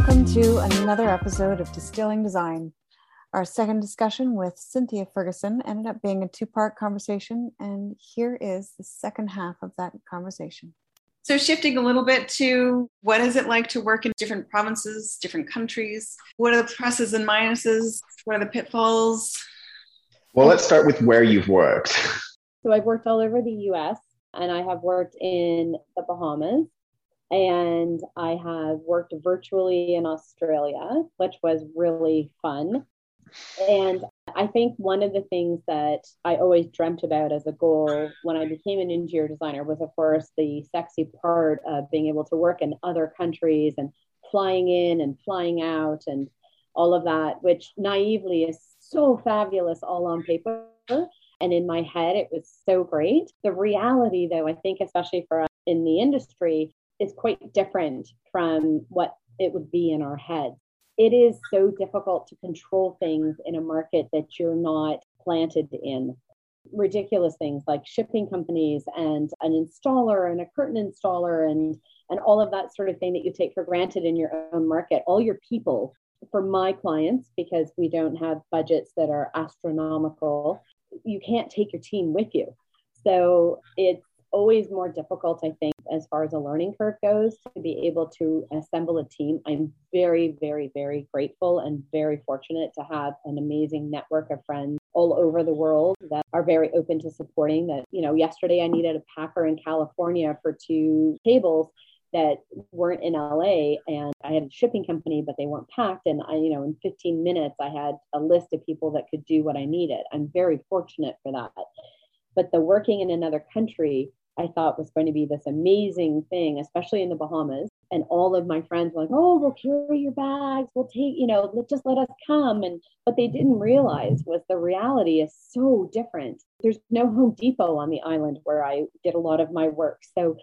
Welcome to another episode of Distilling Design. Our second discussion with Cynthia Ferguson ended up being a two part conversation, and here is the second half of that conversation. So, shifting a little bit to what is it like to work in different provinces, different countries? What are the pluses and minuses? What are the pitfalls? Well, let's start with where you've worked. So, I've worked all over the US and I have worked in the Bahamas and I have worked virtually in Australia, which was really fun. And I think one of the things that I always dreamt about as a goal when I became an interior designer was, of course, the sexy part of being able to work in other countries and flying in and flying out and all of that, which naively is so fabulous all on paper. And in my head, it was so great. The reality, though, I think, especially for us in the industry, is quite different from what it would be in our heads. It is so difficult to control things in a market that you're not planted in. Ridiculous things like shipping companies and an installer and a curtain installer and and all of that sort of thing that you take for granted in your own market. All your people for my clients, because we don't have budgets that are astronomical, you can't take your team with you. So it's always more difficult, I think, as far as a learning curve goes, to be able to assemble a team. I'm very, very, very grateful and very fortunate to have an amazing network of friends all over the world that are very open to supporting that. You know, yesterday I needed a packer in California for two tables that weren't in LA and I had a shipping company, but they weren't packed. And I, you know, in 15 minutes, I had a list of people that could do what I needed. I'm very fortunate for that. But the working in another country I thought was going to be this amazing thing, especially in the Bahamas. And all of my friends were like, oh, we'll carry your bags. We'll take, you know, just let us come. And what they didn't realize was the reality is so different. There's no Home Depot on the island where I did a lot of my work. So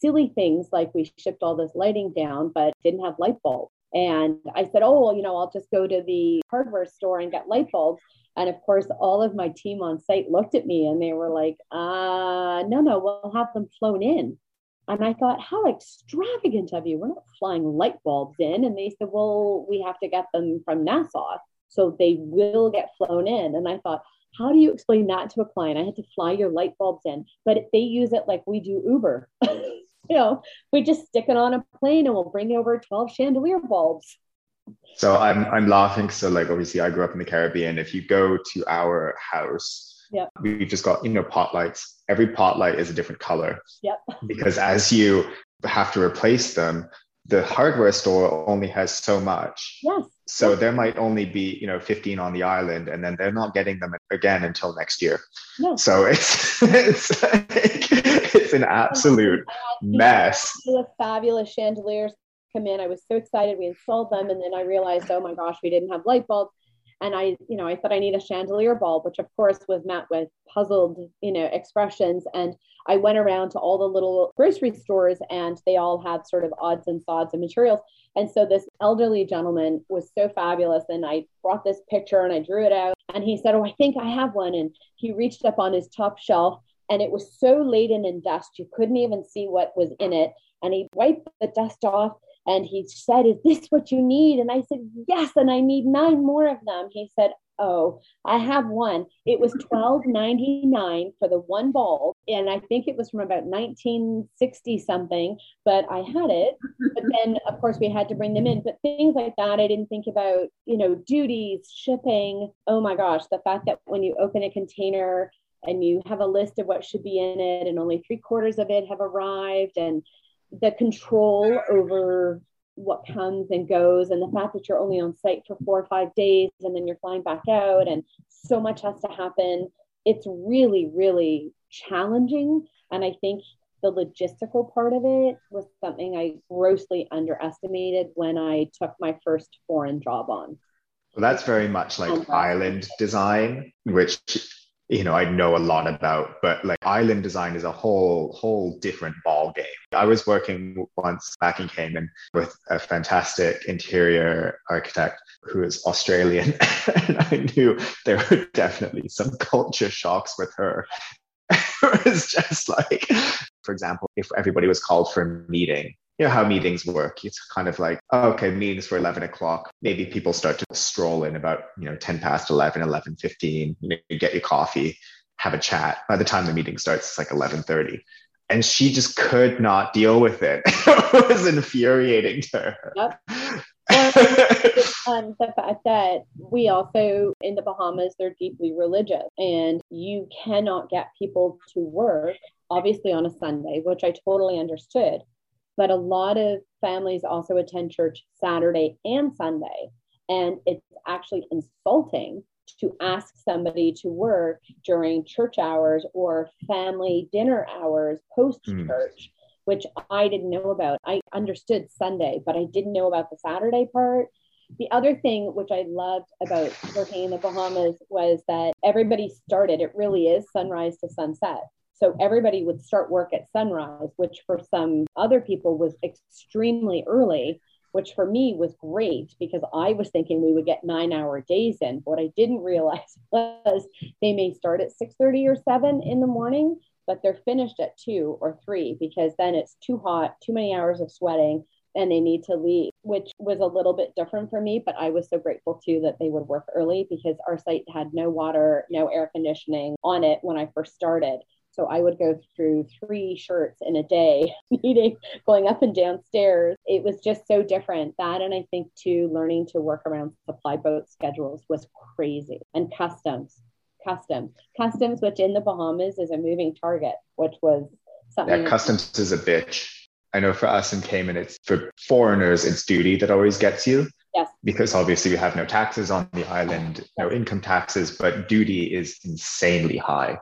silly things like we shipped all this lighting down, but didn't have light bulbs. And I said, oh, well, you know, I'll just go to the hardware store and get light bulbs. And of course, all of my team on site looked at me and they were like, uh, no, no, we'll have them flown in. And I thought, how extravagant of you. We're not flying light bulbs in. And they said, well, we have to get them from Nassau. So they will get flown in. And I thought, how do you explain that to a client? I had to fly your light bulbs in, but they use it like we do Uber. you know, we just stick it on a plane and we'll bring over 12 chandelier bulbs. So I'm I'm laughing. So like obviously I grew up in the Caribbean. If you go to our house, yep. we've just got you know pot lights. Every pot light is a different color. Yep. Because as you have to replace them, the hardware store only has so much. Yes. So yes. there might only be, you know, 15 on the island and then they're not getting them again until next year. No. So it's it's like, it's an oh, absolute mess. The fabulous chandeliers come in. I was so excited. We installed them. And then I realized, oh my gosh, we didn't have light bulbs. And I, you know, I said I need a chandelier bulb, which of course was met with puzzled, you know, expressions. And I went around to all the little grocery stores and they all had sort of odds and sods of materials. And so this elderly gentleman was so fabulous. And I brought this picture and I drew it out. And he said, Oh, I think I have one. And he reached up on his top shelf and it was so laden in dust, you couldn't even see what was in it. And he wiped the dust off and he said, Is this what you need? And I said, Yes, and I need nine more of them. He said, Oh, I have one. It was twelve ninety nine for the one bulb, and I think it was from about nineteen sixty something. But I had it. But then, of course, we had to bring them in. But things like that, I didn't think about. You know, duties, shipping. Oh my gosh, the fact that when you open a container and you have a list of what should be in it, and only three quarters of it have arrived, and the control over what comes and goes and the fact that you're only on site for four or five days and then you're flying back out and so much has to happen it's really really challenging and i think the logistical part of it was something i grossly underestimated when i took my first foreign job on. Well that's very much like um, island design which you know, I know a lot about, but like island design is a whole, whole different ball game. I was working once back in Cayman with a fantastic interior architect who is Australian. and I knew there were definitely some culture shocks with her. it was just like, for example, if everybody was called for a meeting you know how meetings work. It's kind of like, okay, meetings for 11 o'clock. Maybe people start to stroll in about, you know, 10 past 11, 11, 15, you, know, you get your coffee, have a chat. By the time the meeting starts, it's like 11.30. And she just could not deal with it. it was infuriating to her. Yep. um, the fact that we also in the Bahamas, they're deeply religious, and you cannot get people to work, obviously on a Sunday, which I totally understood. But a lot of families also attend church Saturday and Sunday. And it's actually insulting to ask somebody to work during church hours or family dinner hours post church, mm. which I didn't know about. I understood Sunday, but I didn't know about the Saturday part. The other thing which I loved about working in the Bahamas was that everybody started, it really is sunrise to sunset. So everybody would start work at sunrise, which for some other people was extremely early, which for me was great because I was thinking we would get nine hour days in. What I didn't realize was they may start at 6:30 or 7 in the morning, but they're finished at two or three because then it's too hot, too many hours of sweating, and they need to leave, which was a little bit different for me. But I was so grateful too that they would work early because our site had no water, no air conditioning on it when I first started. So I would go through three shirts in a day, meeting, going up and down stairs. It was just so different. That, and I think too, learning to work around supply boat schedules was crazy. And customs, customs, customs, which in the Bahamas is a moving target, which was something. Yeah, customs is a bitch. I know for us in Cayman, it's for foreigners, it's duty that always gets you. Yes. Because obviously we have no taxes on the island, no income taxes, but duty is insanely high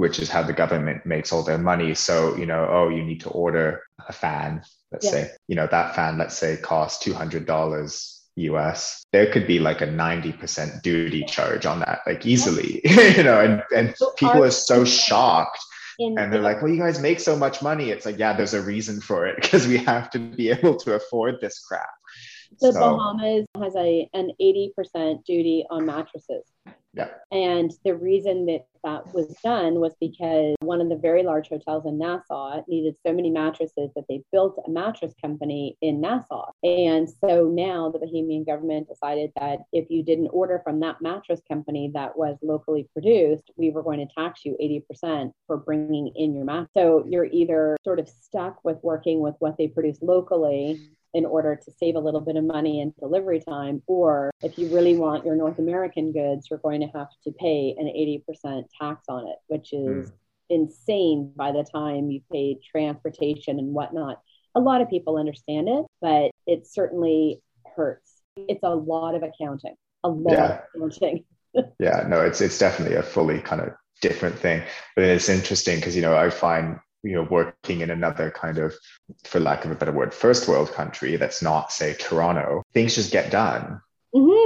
which is how the government makes all their money. So, you know, oh, you need to order a fan, let's yeah. say, you know, that fan, let's say, costs $200 US. There could be like a 90% duty charge on that, like easily, you know, and, and so people are so shocked. In, and they're like, well, you guys make so much money. It's like, yeah, there's a reason for it because we have to be able to afford this crap. The so, Bahamas has a an 80% duty on mattresses. Yeah. And the reason that that was done was because one of the very large hotels in Nassau needed so many mattresses that they built a mattress company in Nassau. And so now the Bahamian government decided that if you didn't order from that mattress company that was locally produced, we were going to tax you 80% for bringing in your mattress. So you're either sort of stuck with working with what they produce locally in order to save a little bit of money and delivery time. Or if you really want your North American goods, you're going to have to pay an 80% tax on it, which is mm. insane by the time you pay transportation and whatnot. A lot of people understand it, but it certainly hurts. It's a lot of accounting, a lot yeah. of accounting. yeah, no, it's it's definitely a fully kind of different thing. But it's interesting because you know I find you know working in another kind of for lack of a better word first world country that's not say toronto things just get done.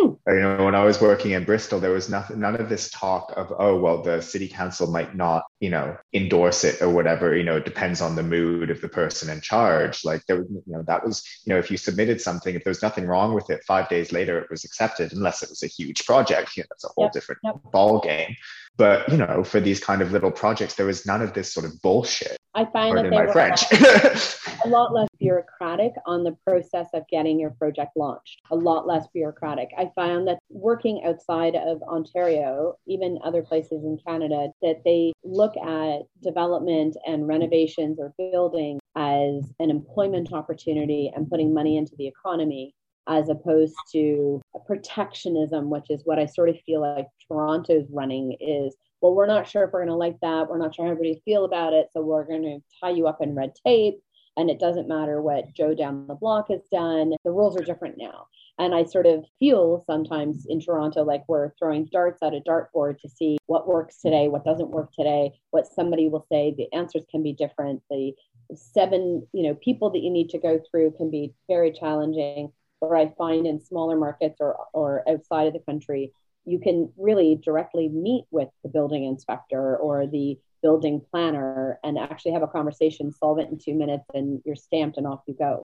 You know when i was working in bristol there was nothing none of this talk of oh well the city council might not you know endorse it or whatever you know it depends on the mood of the person in charge like there was you know that was you know if you submitted something if there was nothing wrong with it five days later it was accepted unless it was a huge project you know that's a whole yep, different yep. ball game but you know, for these kind of little projects, there was none of this sort of bullshit. I find that they were French. a lot less bureaucratic on the process of getting your project launched. A lot less bureaucratic. I found that working outside of Ontario, even other places in Canada, that they look at development and renovations or building as an employment opportunity and putting money into the economy as opposed to protectionism, which is what I sort of feel like Toronto's running is. Well, we're not sure if we're going to like that. We're not sure how everybody feel about it. So we're going to tie you up in red tape. And it doesn't matter what Joe down the block has done. The rules are different now. And I sort of feel sometimes in Toronto like we're throwing darts at a dartboard to see what works today, what doesn't work today, what somebody will say. The answers can be different. The seven, you know, people that you need to go through can be very challenging or I find in smaller markets or, or outside of the country, you can really directly meet with the building inspector or the building planner and actually have a conversation, solve it in two minutes, and you're stamped and off you go.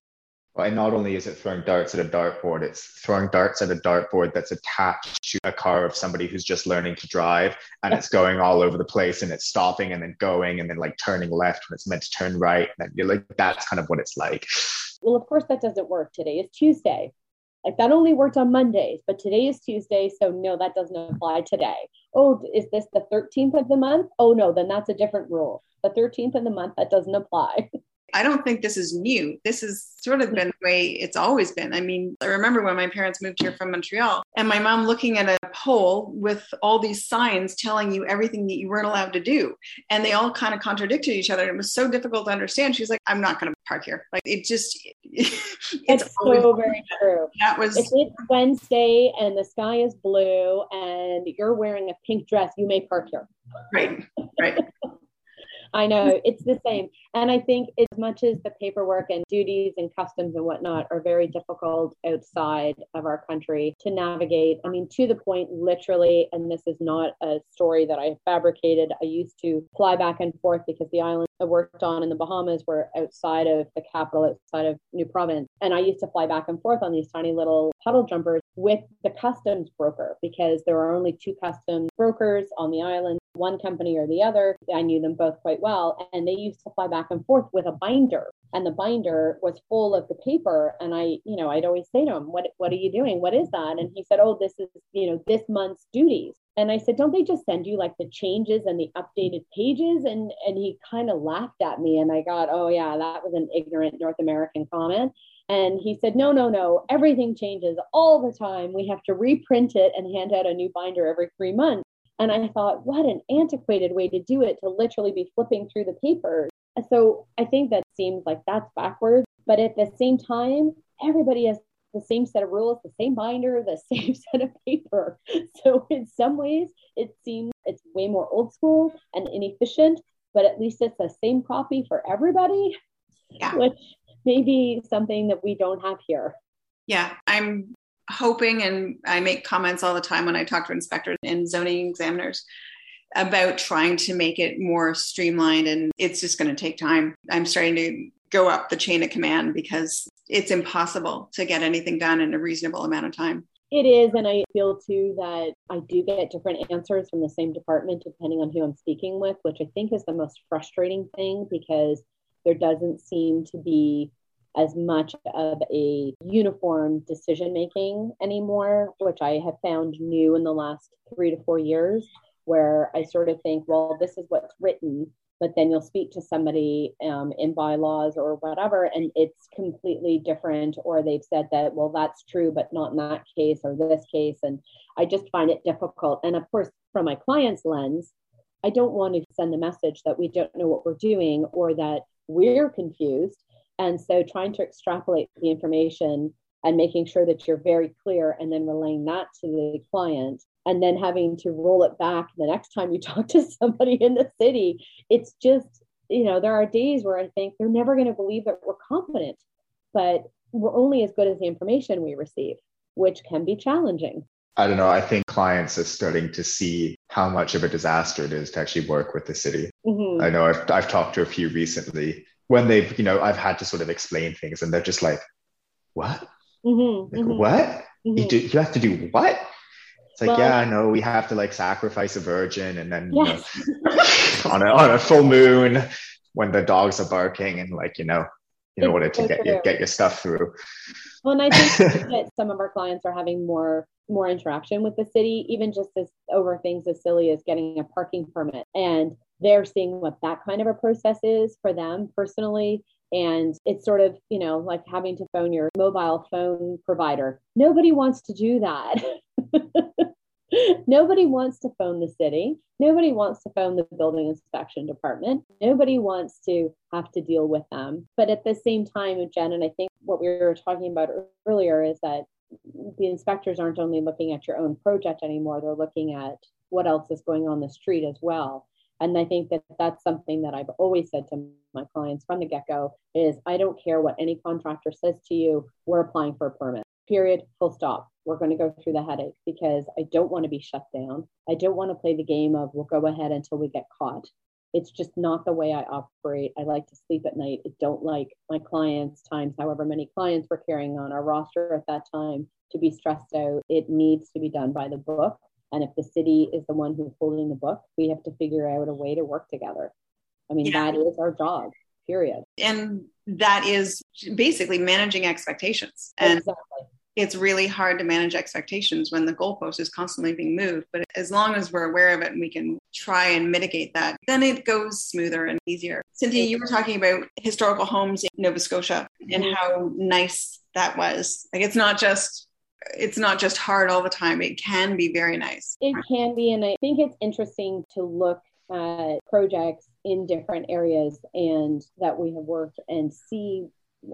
Well, and not only is it throwing darts at a dartboard, it's throwing darts at a dartboard that's attached to a car of somebody who's just learning to drive and it's going all over the place and it's stopping and then going and then like turning left when it's meant to turn right. And you're like, that's kind of what it's like. Well, of course, that doesn't work. Today is Tuesday. Like that only worked on Mondays, but today is Tuesday. So no, that doesn't apply today. Oh, is this the 13th of the month? Oh no, then that's a different rule. The 13th of the month, that doesn't apply. I don't think this is new. This has sort of been the way it's always been. I mean, I remember when my parents moved here from Montreal and my mom looking at a pole with all these signs telling you everything that you weren't allowed to do. And they all kind of contradicted each other. And it was so difficult to understand. She's like, I'm not going to park here. Like it just, it's so very true. That was, if it's Wednesday and the sky is blue and you're wearing a pink dress, you may park here. Right, right. I know it's the same. And I think as much as the paperwork and duties and customs and whatnot are very difficult outside of our country to navigate, I mean, to the point, literally, and this is not a story that I fabricated. I used to fly back and forth because the islands I worked on in the Bahamas were outside of the capital, outside of New Providence. And I used to fly back and forth on these tiny little puddle jumpers with the customs broker because there are only two customs brokers on the island one company or the other. I knew them both quite well. And they used to fly back and forth with a binder. And the binder was full of the paper. And I, you know, I'd always say to him, What what are you doing? What is that? And he said, Oh, this is, you know, this month's duties. And I said, Don't they just send you like the changes and the updated pages? And and he kind of laughed at me. And I got, Oh yeah, that was an ignorant North American comment. And he said, No, no, no, everything changes all the time. We have to reprint it and hand out a new binder every three months. And I thought, what an antiquated way to do it to literally be flipping through the papers. So I think that seems like that's backwards. But at the same time, everybody has the same set of rules, the same binder, the same set of paper. So in some ways, it seems it's way more old school and inefficient, but at least it's the same copy for everybody, yeah. which may be something that we don't have here. Yeah, I'm hoping, and I make comments all the time when I talk to inspectors and zoning examiners about trying to make it more streamlined, and it's just going to take time. I'm starting to go up the chain of command because it's impossible to get anything done in a reasonable amount of time. It is, and I feel too that I do get different answers from the same department depending on who I'm speaking with, which I think is the most frustrating thing because there doesn't seem to be as much of a uniform decision making anymore, which I have found new in the last three to four years, where I sort of think, well, this is what's written, but then you'll speak to somebody um, in bylaws or whatever, and it's completely different, or they've said that, well, that's true, but not in that case or this case. And I just find it difficult. And of course, from my client's lens, I don't want to send the message that we don't know what we're doing or that we're confused and so trying to extrapolate the information and making sure that you're very clear and then relaying that to the client and then having to roll it back the next time you talk to somebody in the city. It's just, you know, there are days where I think they're never going to believe that we're competent, but we're only as good as the information we receive, which can be challenging. I don't know. I think clients are starting to see how much of a disaster it is to actually work with the city. Mm-hmm. I know I've, I've talked to a few recently when they've you know i've had to sort of explain things and they're just like what mm-hmm, like, mm-hmm. what mm-hmm. you do you have to do what it's like well, yeah i know we have to like sacrifice a virgin and then yes. you know, on a on a full moon when the dogs are barking and like you know in it's order to so get your get your stuff through well and i think that some of our clients are having more more interaction with the city even just as over things as silly as getting a parking permit and they're seeing what that kind of a process is for them personally. And it's sort of, you know, like having to phone your mobile phone provider. Nobody wants to do that. Nobody wants to phone the city. Nobody wants to phone the building inspection department. Nobody wants to have to deal with them. But at the same time, Jen, and I think what we were talking about earlier is that the inspectors aren't only looking at your own project anymore, they're looking at what else is going on the street as well. And I think that that's something that I've always said to my clients from the get-go is I don't care what any contractor says to you, we're applying for a permit. Period, full stop. We're going to go through the headache because I don't want to be shut down. I don't want to play the game of we'll go ahead until we get caught. It's just not the way I operate. I like to sleep at night. I don't like my clients, times however many clients we're carrying on our roster at that time, to be stressed out. It needs to be done by the book and if the city is the one who's holding the book, we have to figure out a way to work together. I mean, yeah. that is our job, period. And that is basically managing expectations. And exactly. it's really hard to manage expectations when the goalpost is constantly being moved. But as long as we're aware of it and we can try and mitigate that, then it goes smoother and easier. Cynthia, you were talking about historical homes in Nova Scotia and Mhm. how nice that was. Like it's not just it's not just hard all the time. It can be very nice. It can be, and I think it's interesting to look at projects in different areas and that we have worked and see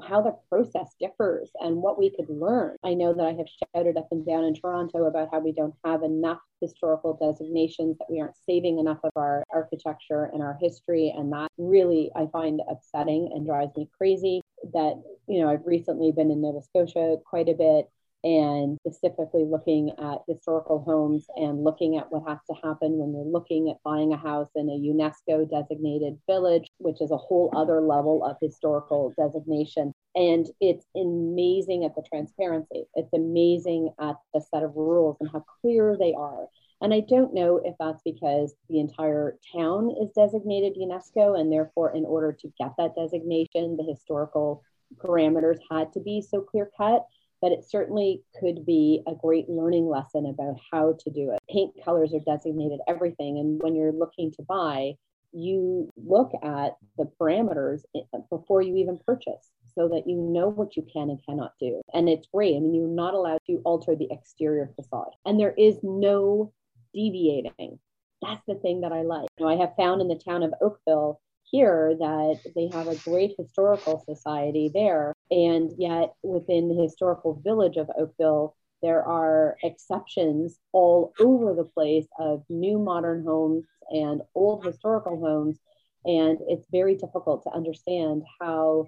how the process differs and what we could learn. I know that I have shouted up and down in Toronto about how we don't have enough historical designations, that we aren't saving enough of our architecture and our history. And that really I find upsetting and drives me crazy. That, you know, I've recently been in Nova Scotia quite a bit and specifically looking at historical homes and looking at what has to happen when you're looking at buying a house in a UNESCO designated village, which is a whole other level of historical designation. And it's amazing at the transparency. It's amazing at the set of rules and how clear they are. And I don't know if that's because the entire town is designated UNESCO, and therefore, in order to get that designation, the historical parameters had to be so clear cut but it certainly could be a great learning lesson about how to do it. Paint colors are designated everything. And when you're looking to buy, you look at the parameters eh, before you even purchase so that you know what you can and cannot do. And it's great. I mean, you're not allowed to alter the exterior facade, and there is no deviating. That's the thing that I like. You know, I have found in the town of Oakville here that they have a great historical society there. And yet, within the historical village of Oakville, there are exceptions all over the place of new modern homes and old historical homes. And it's very difficult to understand how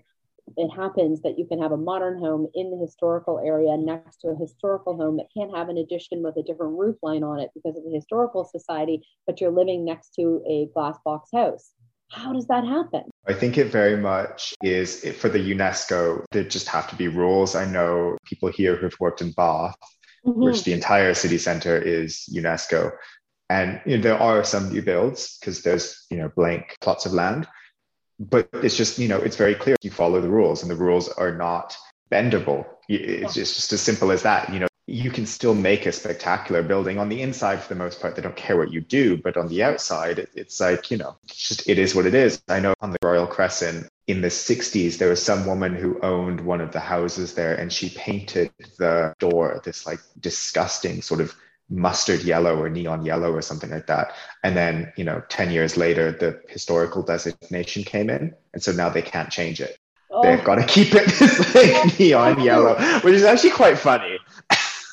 it happens that you can have a modern home in the historical area next to a historical home that can't have an addition with a different roof line on it because of the historical society, but you're living next to a glass box house. How does that happen? I think it very much is for the UNESCO, there just have to be rules. I know people here who've worked in Bath, mm-hmm. which the entire city center is UNESCO. And you know, there are some new builds because there's, you know, blank plots of land. But it's just, you know, it's very clear you follow the rules and the rules are not bendable. It's just, just as simple as that. You know, you can still make a spectacular building on the inside for the most part. They don't care what you do but on the outside it, it's like you know it's just it is what it is. I know on the royal crescent in the 60s there was some woman who owned one of the houses there and she painted the door this like disgusting sort of mustard yellow or neon yellow or something like that. And then you know 10 years later the historical designation came in and so now they can't change it. Oh. they've got to keep it this like oh. neon yellow which is actually quite funny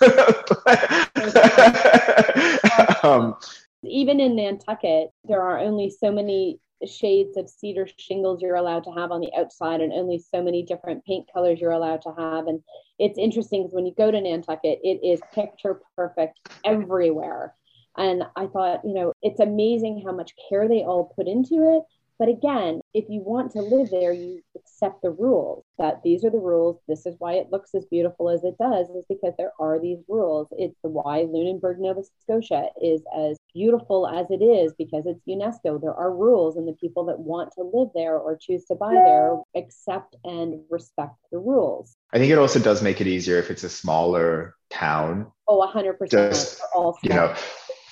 um, Even in Nantucket, there are only so many shades of cedar shingles you're allowed to have on the outside and only so many different paint colors you're allowed to have. And it's interesting because when you go to nantucket it is picture perfect everywhere. And i thought you know it's amazing how much care they all put into it but again, if you want to live there, you accept the rules that these are the rules. This is why it looks as beautiful as it does, is because there are these rules. It's why Lunenburg, Nova Scotia is as beautiful as it is because it's UNESCO. There are rules, and the people that want to live there or choose to buy there accept and respect the rules. I think it also does make it easier if it's a smaller town. Oh, 100%. Just, you know,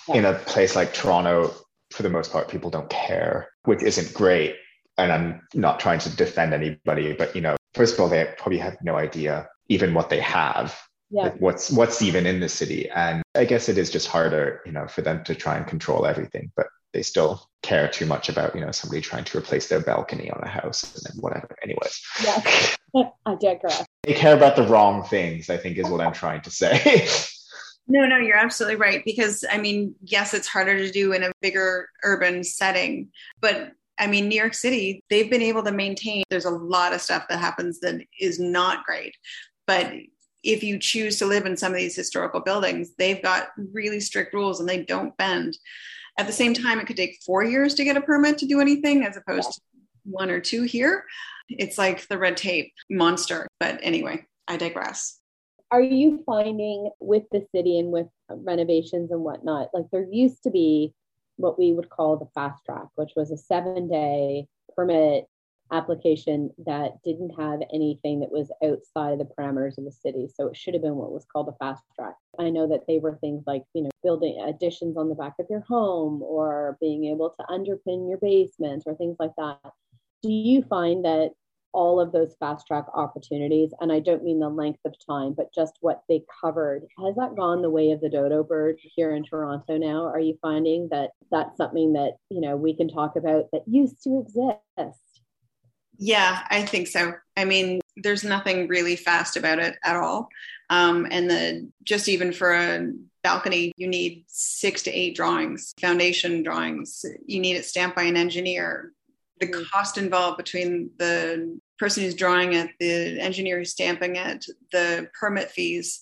yeah. in a place like Toronto, for the most part, people don't care, which isn't great. And I'm not trying to defend anybody, but you know, first of all, they probably have no idea even what they have. Yeah. Like what's what's even in the city. And I guess it is just harder, you know, for them to try and control everything, but they still care too much about, you know, somebody trying to replace their balcony on a house and then whatever. Anyways. Yeah. I digress. They care about the wrong things, I think is what I'm trying to say. No, no, you're absolutely right. Because I mean, yes, it's harder to do in a bigger urban setting, but I mean, New York City, they've been able to maintain, there's a lot of stuff that happens that is not great. But if you choose to live in some of these historical buildings, they've got really strict rules and they don't bend. At the same time, it could take four years to get a permit to do anything as opposed to one or two here. It's like the red tape monster. But anyway, I digress are you finding with the city and with renovations and whatnot, like there used to be what we would call the fast track, which was a seven day permit application that didn't have anything that was outside of the parameters of the city. So it should have been what was called the fast track. I know that they were things like, you know, building additions on the back of your home or being able to underpin your basement or things like that. Do you find that all of those fast track opportunities, and I don't mean the length of time, but just what they covered, has that gone the way of the dodo bird here in Toronto now? Are you finding that that's something that, you know, we can talk about that used to exist? Yeah, I think so. I mean, there's nothing really fast about it at all. Um, and the just even for a balcony, you need six to eight drawings, foundation drawings. You need it stamped by an engineer. The mm. cost involved between the person who's drawing it, the engineer who's stamping it, the permit fees.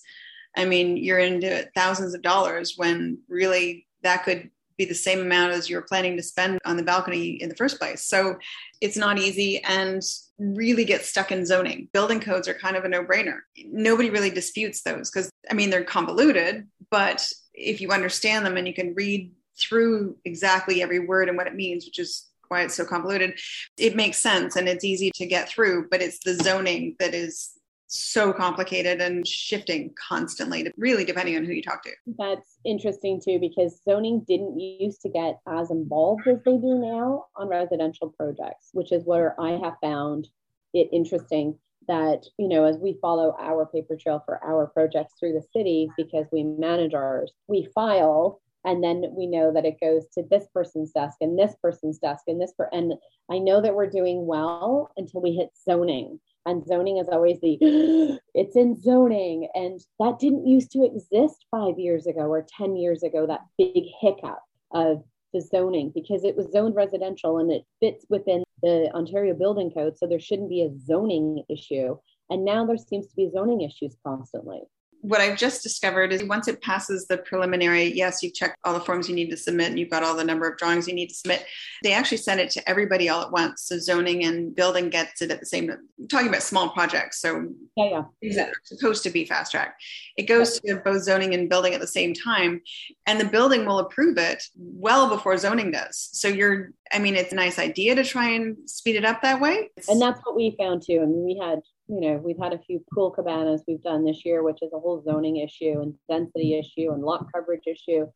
I mean, you're into thousands of dollars when really that could be the same amount as you're planning to spend on the balcony in the first place. So it's not easy and really get stuck in zoning. Building codes are kind of a no brainer. Nobody really disputes those because, I mean, they're convoluted, but if you understand them and you can read through exactly every word and what it means, which is why it's so convoluted, it makes sense and it's easy to get through. But it's the zoning that is so complicated and shifting constantly, really depending on who you talk to. That's interesting too, because zoning didn't used to get as involved as they do now on residential projects, which is where I have found it interesting that you know as we follow our paper trail for our projects through the city because we manage ours we file and then we know that it goes to this person's desk and this person's desk and this per- and i know that we're doing well until we hit zoning. And zoning is always the it's in zoning. And that didn't used to exist five years ago or 10 years ago that big hiccup of the zoning because it was zoned residential and it fits within the ontario building code so there shouldn't be a zoning issue. And now there seems to be zoning issues constantly what I've just discovered is once it passes the preliminary, yes, you've checked all the forms you need to submit and you've got all the number of drawings you need to submit. They actually send it to everybody all at once. So zoning and building gets it at the same I'm talking about small projects. So yeah, yeah. It's supposed to be fast track. It goes to both zoning and building at the same time. And the building will approve it well before zoning does. So you're I mean, it's a nice idea to try and speed it up that way. And that's what we found too. I mean, we had you know, we've had a few pool cabanas we've done this year, which is a whole zoning issue and density issue and lot coverage issue.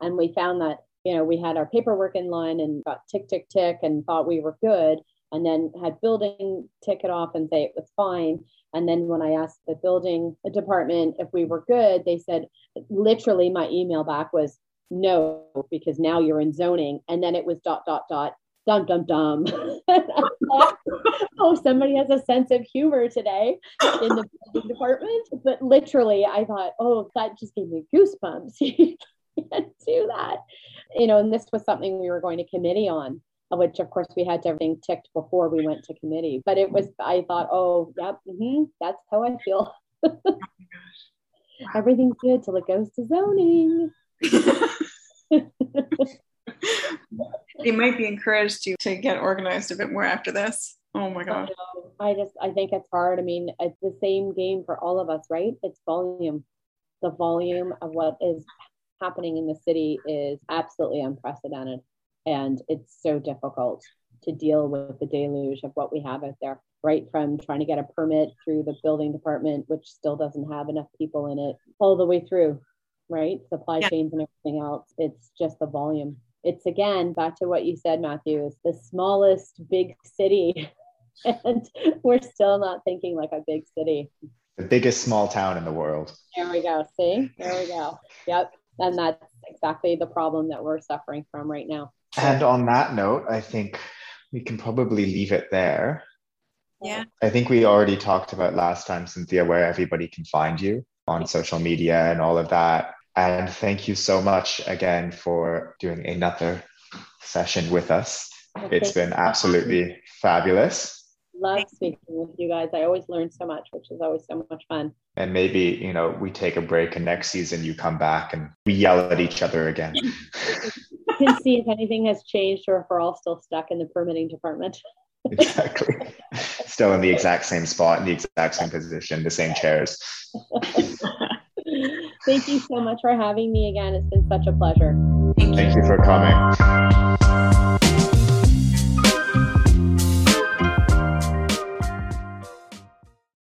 And we found that, you know, we had our paperwork in line and got tick, tick, tick and thought we were good. And then had building tick it off and say it was fine. And then when I asked the building department if we were good, they said literally my email back was no, because now you're in zoning. And then it was dot, dot, dot, dum dum dum. oh, somebody has a sense of humor today in the department. But literally, I thought, oh, that just gave me goosebumps. you can't do that. You know, and this was something we were going to committee on, which of course we had to everything ticked before we went to committee. But it was, I thought, oh, yep, mm-hmm, that's how I feel. oh. Everything's good till it goes to zoning they might be encouraged to to get organized a bit more after this. Oh my god. I just I think it's hard. I mean, it's the same game for all of us, right? It's volume. The volume of what is happening in the city is absolutely unprecedented and it's so difficult to deal with the deluge of what we have out there right from trying to get a permit through the building department which still doesn't have enough people in it all the way through right supply yeah. chains and everything else it's just the volume it's again back to what you said, Matthew, is the smallest big city. and we're still not thinking like a big city. The biggest small town in the world. There we go. See? There we go. Yep. And that's exactly the problem that we're suffering from right now. And on that note, I think we can probably leave it there. Yeah. I think we already talked about last time, Cynthia, where everybody can find you on social media and all of that. And thank you so much again for doing another session with us. Well, it's been absolutely fabulous. Love speaking with you guys. I always learn so much, which is always so much fun. And maybe, you know, we take a break and next season you come back and we yell at each other again. you can see if anything has changed or if we're all still stuck in the permitting department. exactly. Still in the exact same spot, in the exact same position, the same chairs. Thank you so much for having me again. It's been such a pleasure. Thank you, Thank you for coming.